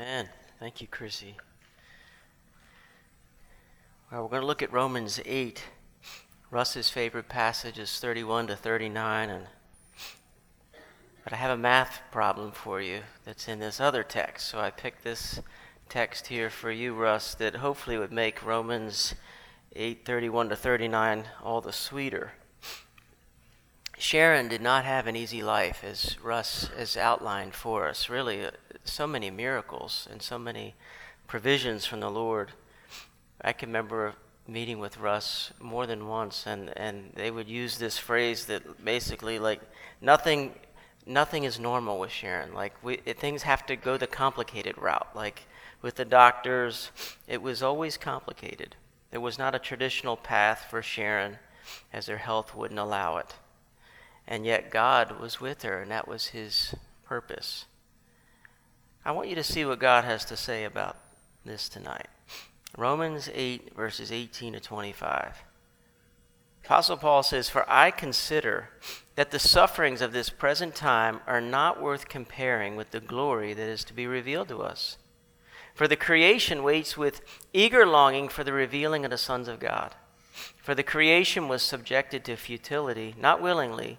Amen. Thank you, Chrissy. Well, we're going to look at Romans 8. Russ's favorite passage is 31 to 39, and but I have a math problem for you that's in this other text. So I picked this text here for you, Russ, that hopefully would make Romans 8 31 to 39 all the sweeter. Sharon did not have an easy life, as Russ has outlined for us. Really, uh, so many miracles and so many provisions from the Lord. I can remember meeting with Russ more than once, and, and they would use this phrase that basically, like, nothing, nothing is normal with Sharon. Like, we, things have to go the complicated route. Like, with the doctors, it was always complicated. There was not a traditional path for Sharon, as her health wouldn't allow it. And yet, God was with her, and that was his purpose. I want you to see what God has to say about this tonight. Romans 8, verses 18 to 25. Apostle Paul says, For I consider that the sufferings of this present time are not worth comparing with the glory that is to be revealed to us. For the creation waits with eager longing for the revealing of the sons of God. For the creation was subjected to futility, not willingly,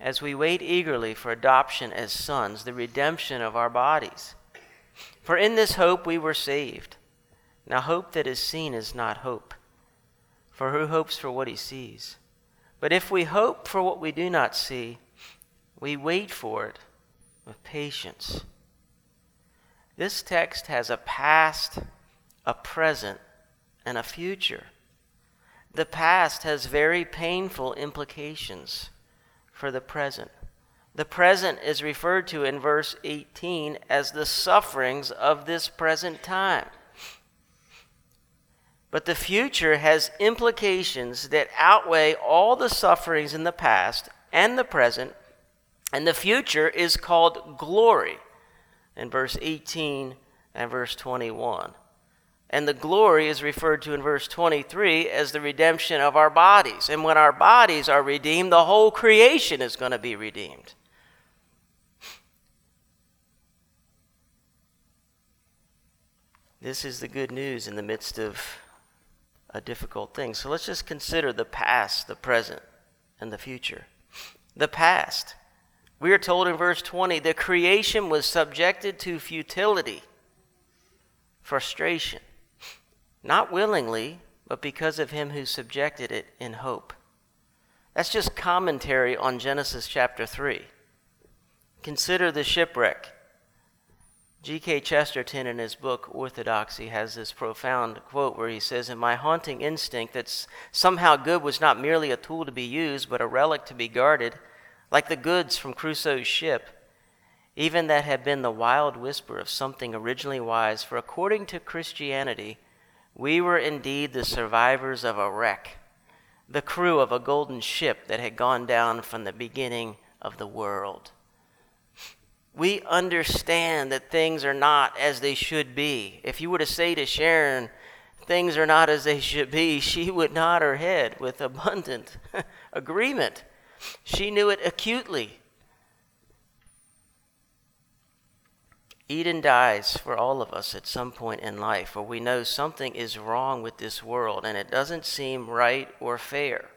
as we wait eagerly for adoption as sons, the redemption of our bodies. For in this hope we were saved. Now, hope that is seen is not hope, for who hopes for what he sees? But if we hope for what we do not see, we wait for it with patience. This text has a past, a present, and a future. The past has very painful implications for the present. The present is referred to in verse 18 as the sufferings of this present time. But the future has implications that outweigh all the sufferings in the past and the present, and the future is called glory in verse 18 and verse 21. And the glory is referred to in verse 23 as the redemption of our bodies. And when our bodies are redeemed, the whole creation is going to be redeemed. This is the good news in the midst of a difficult thing. So let's just consider the past, the present, and the future. The past. We are told in verse 20 the creation was subjected to futility, frustration, not willingly, but because of him who subjected it in hope. That's just commentary on Genesis chapter 3. Consider the shipwreck. G.K. Chesterton, in his book Orthodoxy, has this profound quote where he says, In my haunting instinct that somehow good was not merely a tool to be used, but a relic to be guarded, like the goods from Crusoe's ship, even that had been the wild whisper of something originally wise, for according to Christianity, we were indeed the survivors of a wreck, the crew of a golden ship that had gone down from the beginning of the world we understand that things are not as they should be. If you were to say to Sharon, things are not as they should be, she would nod her head with abundant agreement. She knew it acutely. Eden dies for all of us at some point in life where we know something is wrong with this world and it doesn't seem right or fair.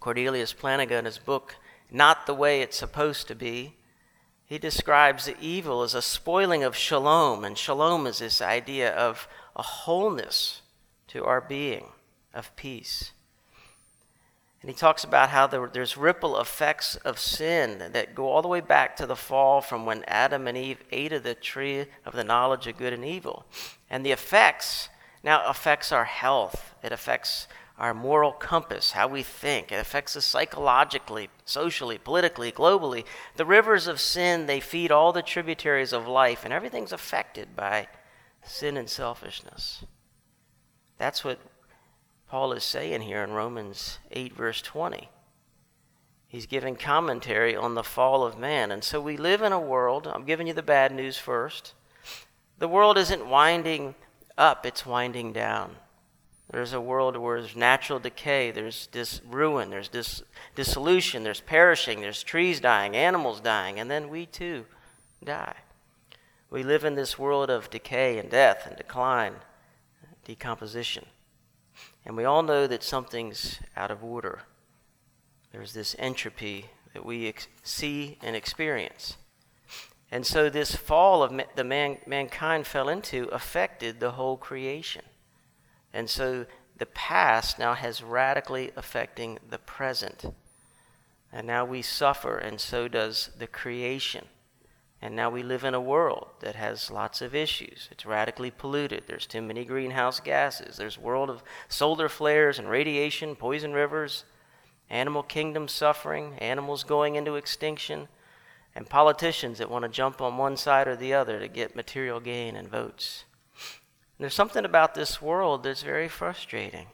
Cornelius Plantinga, in his book, Not the Way It's Supposed to Be, he describes the evil as a spoiling of shalom, and shalom is this idea of a wholeness to our being, of peace. And he talks about how there, there's ripple effects of sin that go all the way back to the fall from when Adam and Eve ate of the tree of the knowledge of good and evil. And the effects now affects our health. It affects our moral compass, how we think. It affects us psychologically, socially, politically, globally. The rivers of sin, they feed all the tributaries of life, and everything's affected by sin and selfishness. That's what Paul is saying here in Romans 8, verse 20. He's giving commentary on the fall of man. And so we live in a world, I'm giving you the bad news first. The world isn't winding up, it's winding down. There's a world where there's natural decay, there's dis- ruin, there's dis- dissolution, there's perishing, there's trees dying, animals dying, and then we too die. We live in this world of decay and death and decline, decomposition. And we all know that something's out of order. There's this entropy that we ex- see and experience. And so this fall of ma- the man- mankind fell into affected the whole creation. And so the past now has radically affecting the present. And now we suffer, and so does the creation. And now we live in a world that has lots of issues. It's radically polluted. There's too many greenhouse gases. There's a world of solar flares and radiation, poison rivers, animal kingdom suffering, animals going into extinction, and politicians that want to jump on one side or the other to get material gain and votes. And there's something about this world that's very frustrating.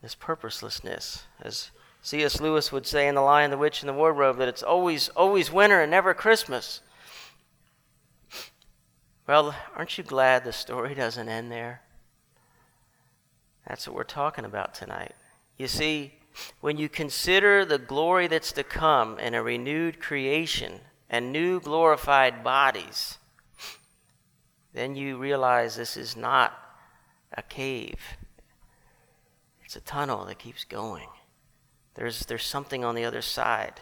This purposelessness. As C.S. Lewis would say in The Lion, the Witch, and the Wardrobe, that it's always, always winter and never Christmas. Well, aren't you glad the story doesn't end there? That's what we're talking about tonight. You see, when you consider the glory that's to come in a renewed creation and new glorified bodies, then you realize this is not a cave. It's a tunnel that keeps going. There's, there's something on the other side.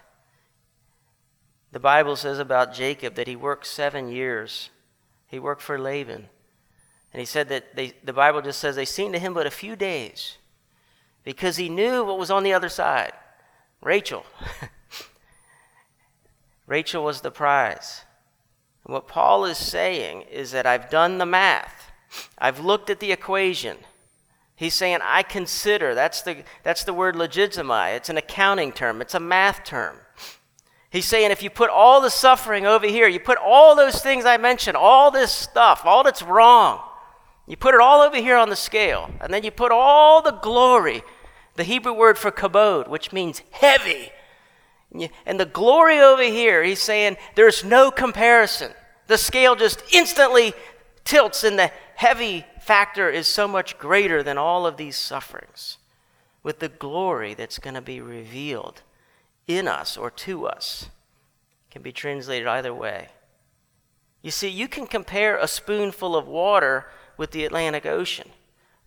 The Bible says about Jacob that he worked seven years. He worked for Laban. And he said that they, the Bible just says they seemed to him but a few days because he knew what was on the other side Rachel. Rachel was the prize. And what Paul is saying is that I've done the math, I've looked at the equation. He's saying, I consider, that's the, that's the word logizomai. It's an accounting term, it's a math term. He's saying, if you put all the suffering over here, you put all those things I mentioned, all this stuff, all that's wrong, you put it all over here on the scale, and then you put all the glory the Hebrew word for kabod, which means heavy. And the glory over here, he's saying there's no comparison. The scale just instantly tilts, in the heavy factor is so much greater than all of these sufferings with the glory that's going to be revealed in us or to us. Can be translated either way. You see, you can compare a spoonful of water with the Atlantic Ocean.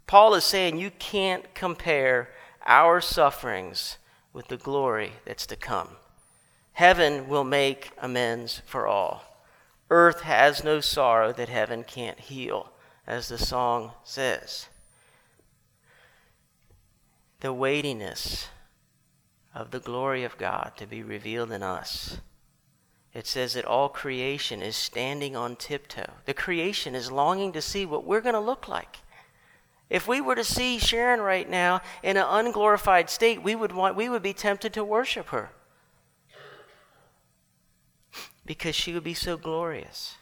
Paul is saying you can't compare our sufferings with the glory that's to come. Heaven will make amends for all. Earth has no sorrow that heaven can't heal, as the song says. The weightiness of the glory of God to be revealed in us. It says that all creation is standing on tiptoe. The creation is longing to see what we're going to look like. If we were to see Sharon right now in an unglorified state, we would, want, we would be tempted to worship her because she would be so glorious.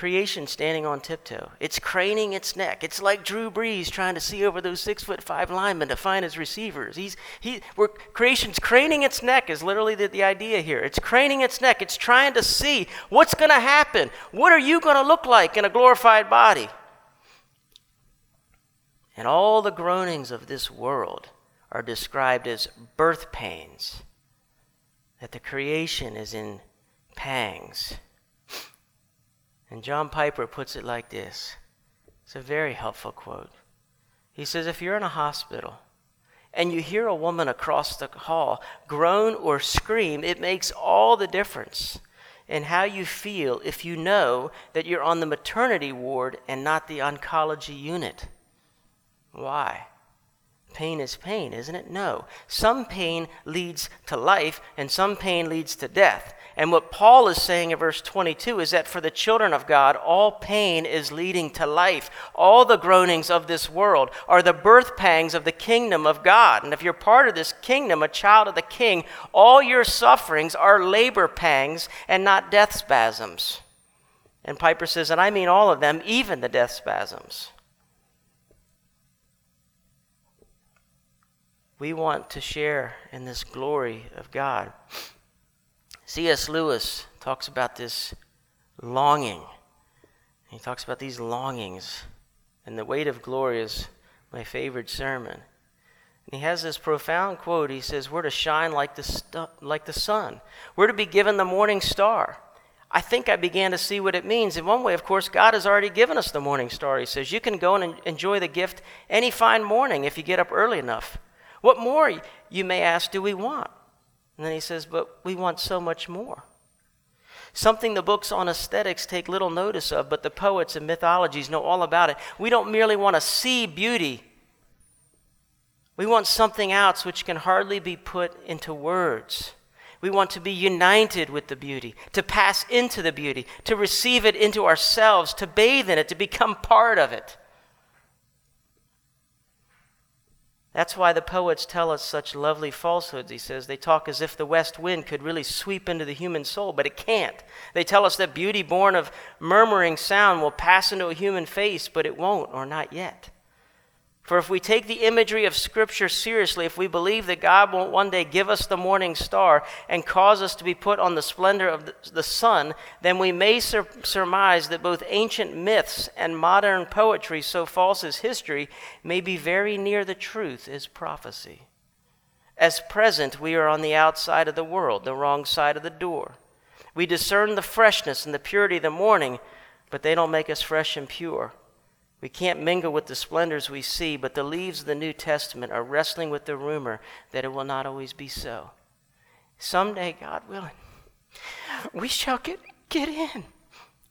Creation standing on tiptoe. It's craning its neck. It's like Drew Brees trying to see over those six foot five linemen to find his receivers. He's, he, we're, creation's craning its neck, is literally the, the idea here. It's craning its neck. It's trying to see what's going to happen. What are you going to look like in a glorified body? And all the groanings of this world are described as birth pains, that the creation is in pangs. And John Piper puts it like this it's a very helpful quote. He says, If you're in a hospital and you hear a woman across the hall groan or scream, it makes all the difference in how you feel if you know that you're on the maternity ward and not the oncology unit. Why? Pain is pain, isn't it? No. Some pain leads to life, and some pain leads to death. And what Paul is saying in verse 22 is that for the children of God, all pain is leading to life. All the groanings of this world are the birth pangs of the kingdom of God. And if you're part of this kingdom, a child of the king, all your sufferings are labor pangs and not death spasms. And Piper says, and I mean all of them, even the death spasms. We want to share in this glory of God. C.S. Lewis talks about this longing. He talks about these longings. And the weight of glory is my favorite sermon. And he has this profound quote. He says, We're to shine like the, stu- like the sun, we're to be given the morning star. I think I began to see what it means. In one way, of course, God has already given us the morning star. He says, You can go and enjoy the gift any fine morning if you get up early enough. What more, you may ask, do we want? And then he says, But we want so much more. Something the books on aesthetics take little notice of, but the poets and mythologies know all about it. We don't merely want to see beauty, we want something else which can hardly be put into words. We want to be united with the beauty, to pass into the beauty, to receive it into ourselves, to bathe in it, to become part of it. That's why the poets tell us such lovely falsehoods. He says they talk as if the west wind could really sweep into the human soul, but it can't. They tell us that beauty born of murmuring sound will pass into a human face, but it won't, or not yet. For if we take the imagery of Scripture seriously, if we believe that God won't one day give us the morning star and cause us to be put on the splendor of the, sun, then we may sur- surmise that both ancient myths and modern poetry, so false as history, may be very near the truth as prophecy. As present, we are on the outside of the world, the wrong side of the door. We discern the freshness and the purity of the morning, but they don't make us fresh and pure. We can't mingle with the splendors we see, but the leaves of the New Testament are wrestling with the rumor that it will not always be so. Someday, God willing, we shall get, get in.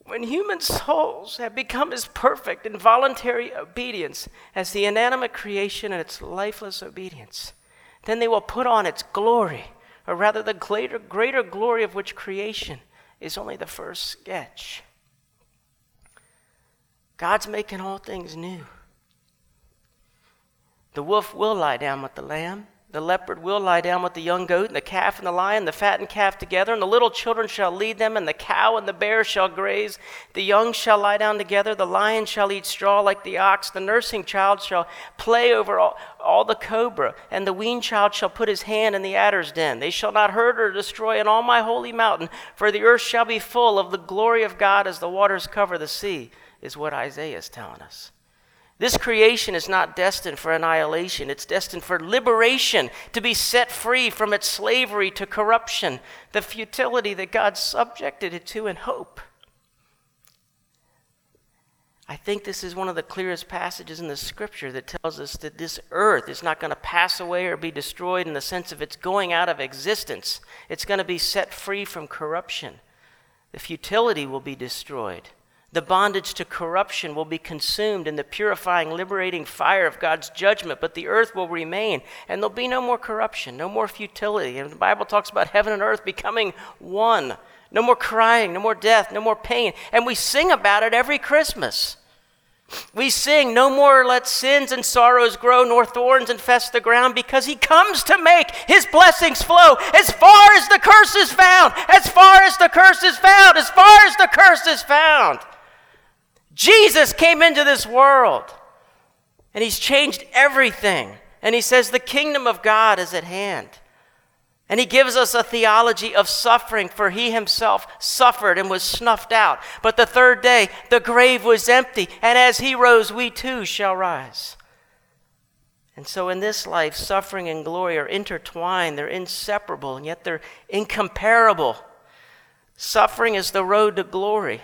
When human souls have become as perfect in voluntary obedience as the inanimate creation and its lifeless obedience, then they will put on its glory, or rather the greater, greater glory of which creation is only the first sketch. God's making all things new. The wolf will lie down with the lamb. The leopard will lie down with the young goat, and the calf and the lion, the fattened calf together, and the little children shall lead them, and the cow and the bear shall graze. The young shall lie down together, the lion shall eat straw like the ox, the nursing child shall play over all, all the cobra, and the weaned child shall put his hand in the adder's den. They shall not hurt or destroy in all my holy mountain, for the earth shall be full of the glory of God as the waters cover the sea is what Isaiah is telling us. This creation is not destined for annihilation. It's destined for liberation, to be set free from its slavery to corruption, the futility that God subjected it to, in hope. I think this is one of the clearest passages in the scripture that tells us that this earth is not going to pass away or be destroyed in the sense of it's going out of existence. It's going to be set free from corruption. The futility will be destroyed. The bondage to corruption will be consumed in the purifying, liberating fire of God's judgment, but the earth will remain, and there'll be no more corruption, no more futility. And the Bible talks about heaven and earth becoming one. No more crying, no more death, no more pain. And we sing about it every Christmas. We sing, No more let sins and sorrows grow, nor thorns infest the ground, because he comes to make his blessings flow as far as the curse is found, as far as the curse is found, as far as the curse is found. Jesus came into this world and he's changed everything. And he says, The kingdom of God is at hand. And he gives us a theology of suffering, for he himself suffered and was snuffed out. But the third day, the grave was empty, and as he rose, we too shall rise. And so in this life, suffering and glory are intertwined, they're inseparable, and yet they're incomparable. Suffering is the road to glory.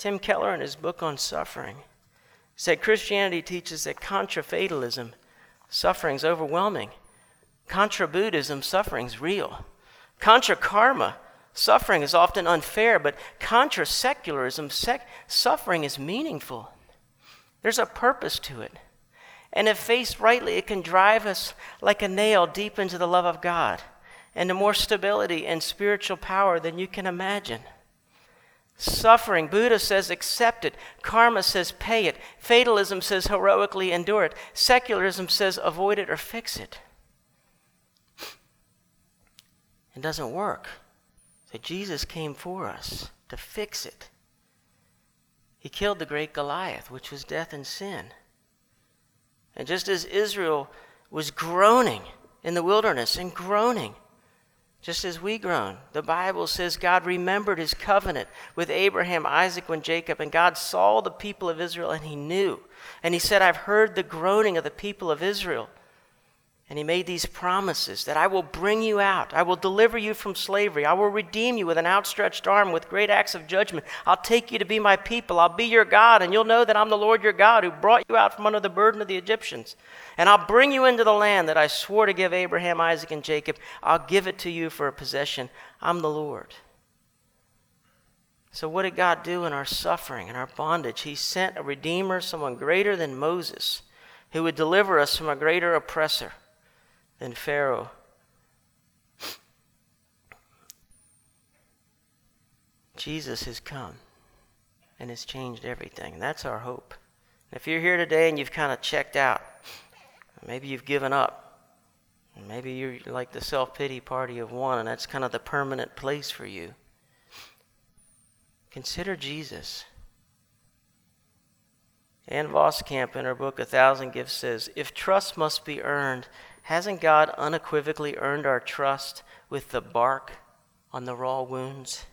Tim Keller, in his book on suffering, said Christianity teaches that contra fatalism, suffering is overwhelming. Contra Buddhism, suffering is real. Contra karma, suffering is often unfair, but contra secularism, sec- suffering is meaningful. There's a purpose to it. And if faced rightly, it can drive us like a nail deep into the love of God and to more stability and spiritual power than you can imagine. Suffering, Buddha says accept it. Karma says pay it. Fatalism says heroically endure it. Secularism says avoid it or fix it. It doesn't work. So Jesus came for us to fix it. He killed the great Goliath, which was death and sin. And just as Israel was groaning in the wilderness and groaning, just as we groan. The Bible says God remembered his covenant with Abraham, Isaac, and Jacob, and God saw the people of Israel and he knew. And he said, I've heard the groaning of the people of Israel. And he made these promises that I will bring you out. I will deliver you from slavery. I will redeem you with an outstretched arm, with great acts of judgment. I'll take you to be my people. I'll be your God, and you'll know that I'm the Lord your God who brought you out from under the burden of the Egyptians. And I'll bring you into the land that I swore to give Abraham, Isaac, and Jacob. I'll give it to you for a possession. I'm the Lord. So, what did God do in our suffering and our bondage? He sent a Redeemer, someone greater than Moses, who would deliver us from a greater oppressor than Pharaoh. Jesus has come and has changed everything. That's our hope. if you're here today and you've kind of checked out, maybe you've given up, maybe you're like the self pity party of one, and that's kind of the permanent place for you, consider Jesus. Ann Voskamp in her book A Thousand Gifts says, If trust must be earned, Hasn't God unequivocally earned our trust with the bark on the raw wounds,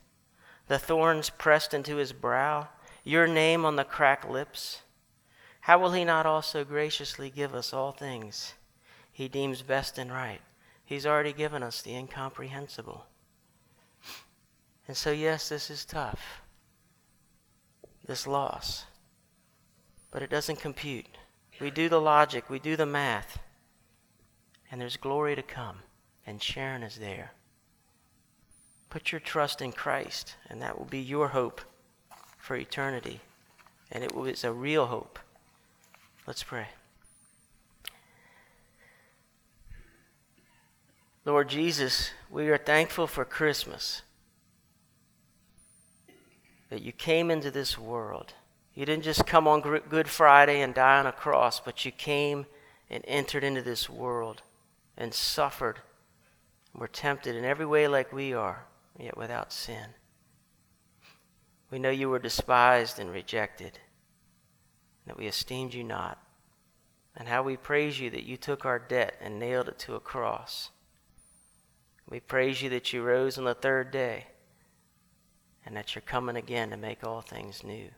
the thorns pressed into his brow, your name on the cracked lips? How will he not also graciously give us all things he deems best and right? He's already given us the incomprehensible. And so, yes, this is tough, this loss. But it doesn't compute. We do the logic, we do the math and there's glory to come, and Sharon is there. Put your trust in Christ, and that will be your hope for eternity. And it is a real hope. Let's pray. Lord Jesus, we are thankful for Christmas. That you came into this world. You didn't just come on Good Friday and die on a cross, but you came and entered into this world and suffered, were tempted in every way like we are, yet without sin. We know you were despised and rejected, that we esteemed you not, and how we praise you that you took our debt and nailed it to a cross. We praise you that you rose on the third day and that you're coming again to make all things new.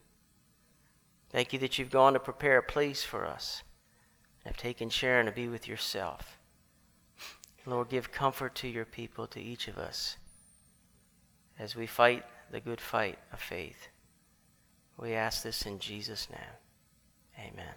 Thank you that you've gone to prepare a place for us and have taken Sharon to be with yourself. Lord, give comfort to your people, to each of us, as we fight the good fight of faith. We ask this in Jesus' name. Amen.